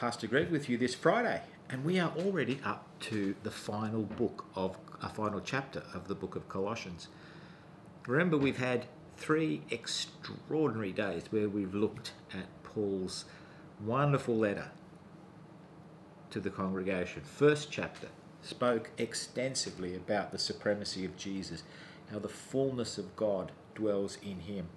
Pastor Greg with you this Friday, and we are already up to the final book of a final chapter of the book of Colossians. Remember, we've had three extraordinary days where we've looked at Paul's wonderful letter to the congregation. First chapter spoke extensively about the supremacy of Jesus, how the fullness of God dwells in him.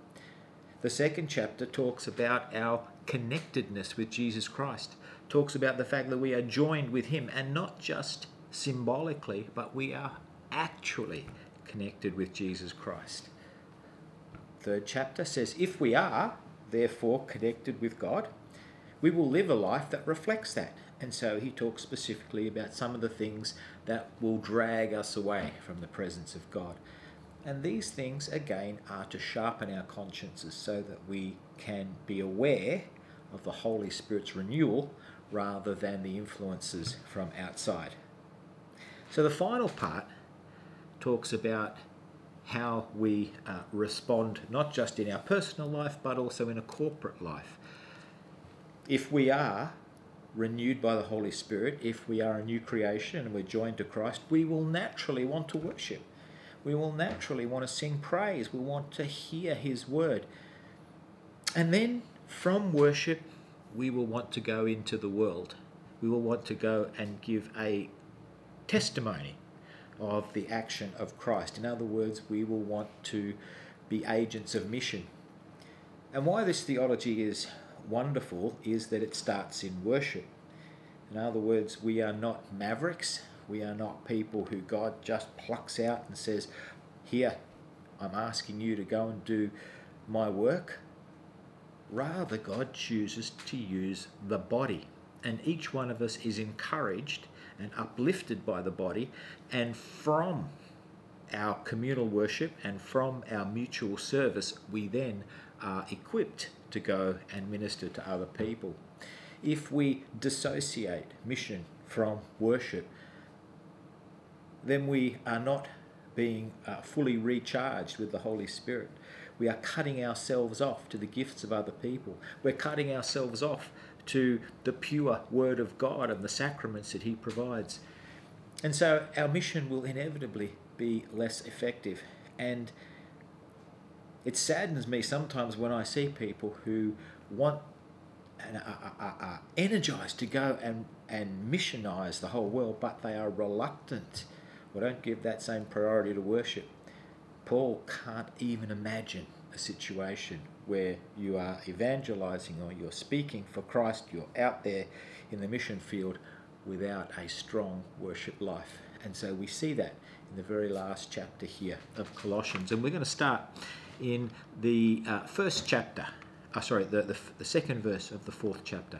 The second chapter talks about our connectedness with Jesus Christ, talks about the fact that we are joined with him and not just symbolically, but we are actually connected with Jesus Christ. Third chapter says, if we are, therefore, connected with God, we will live a life that reflects that. And so he talks specifically about some of the things that will drag us away from the presence of God. And these things, again, are to sharpen our consciences so that we can be aware of the Holy Spirit's renewal rather than the influences from outside. So the final part talks about how we uh, respond not just in our personal life but also in a corporate life. If we are renewed by the Holy Spirit, if we are a new creation and we're joined to Christ, we will naturally want to worship. We will naturally want to sing praise. We want to hear His word. And then from worship, we will want to go into the world. We will want to go and give a testimony of the action of Christ. In other words, we will want to be agents of mission. And why this theology is wonderful is that it starts in worship. In other words, we are not mavericks. We are not people who God just plucks out and says, Here, I'm asking you to go and do my work. Rather, God chooses to use the body. And each one of us is encouraged and uplifted by the body. And from our communal worship and from our mutual service, we then are equipped to go and minister to other people. If we dissociate mission from worship, then we are not being uh, fully recharged with the Holy Spirit. We are cutting ourselves off to the gifts of other people. We're cutting ourselves off to the pure Word of God and the sacraments that He provides. And so our mission will inevitably be less effective. And it saddens me sometimes when I see people who want and are, are, are energized to go and, and missionize the whole world, but they are reluctant or don't give that same priority to worship. Paul can't even imagine a situation where you are evangelizing or you're speaking for Christ, you're out there in the mission field without a strong worship life. And so we see that in the very last chapter here of Colossians. And we're going to start in the uh, first chapter, uh, sorry, the, the, the second verse of the fourth chapter.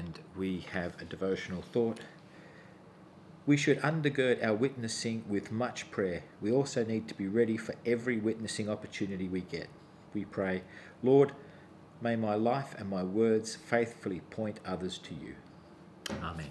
And we have a devotional thought. We should undergird our witnessing with much prayer. We also need to be ready for every witnessing opportunity we get. We pray, Lord, may my life and my words faithfully point others to you. Amen.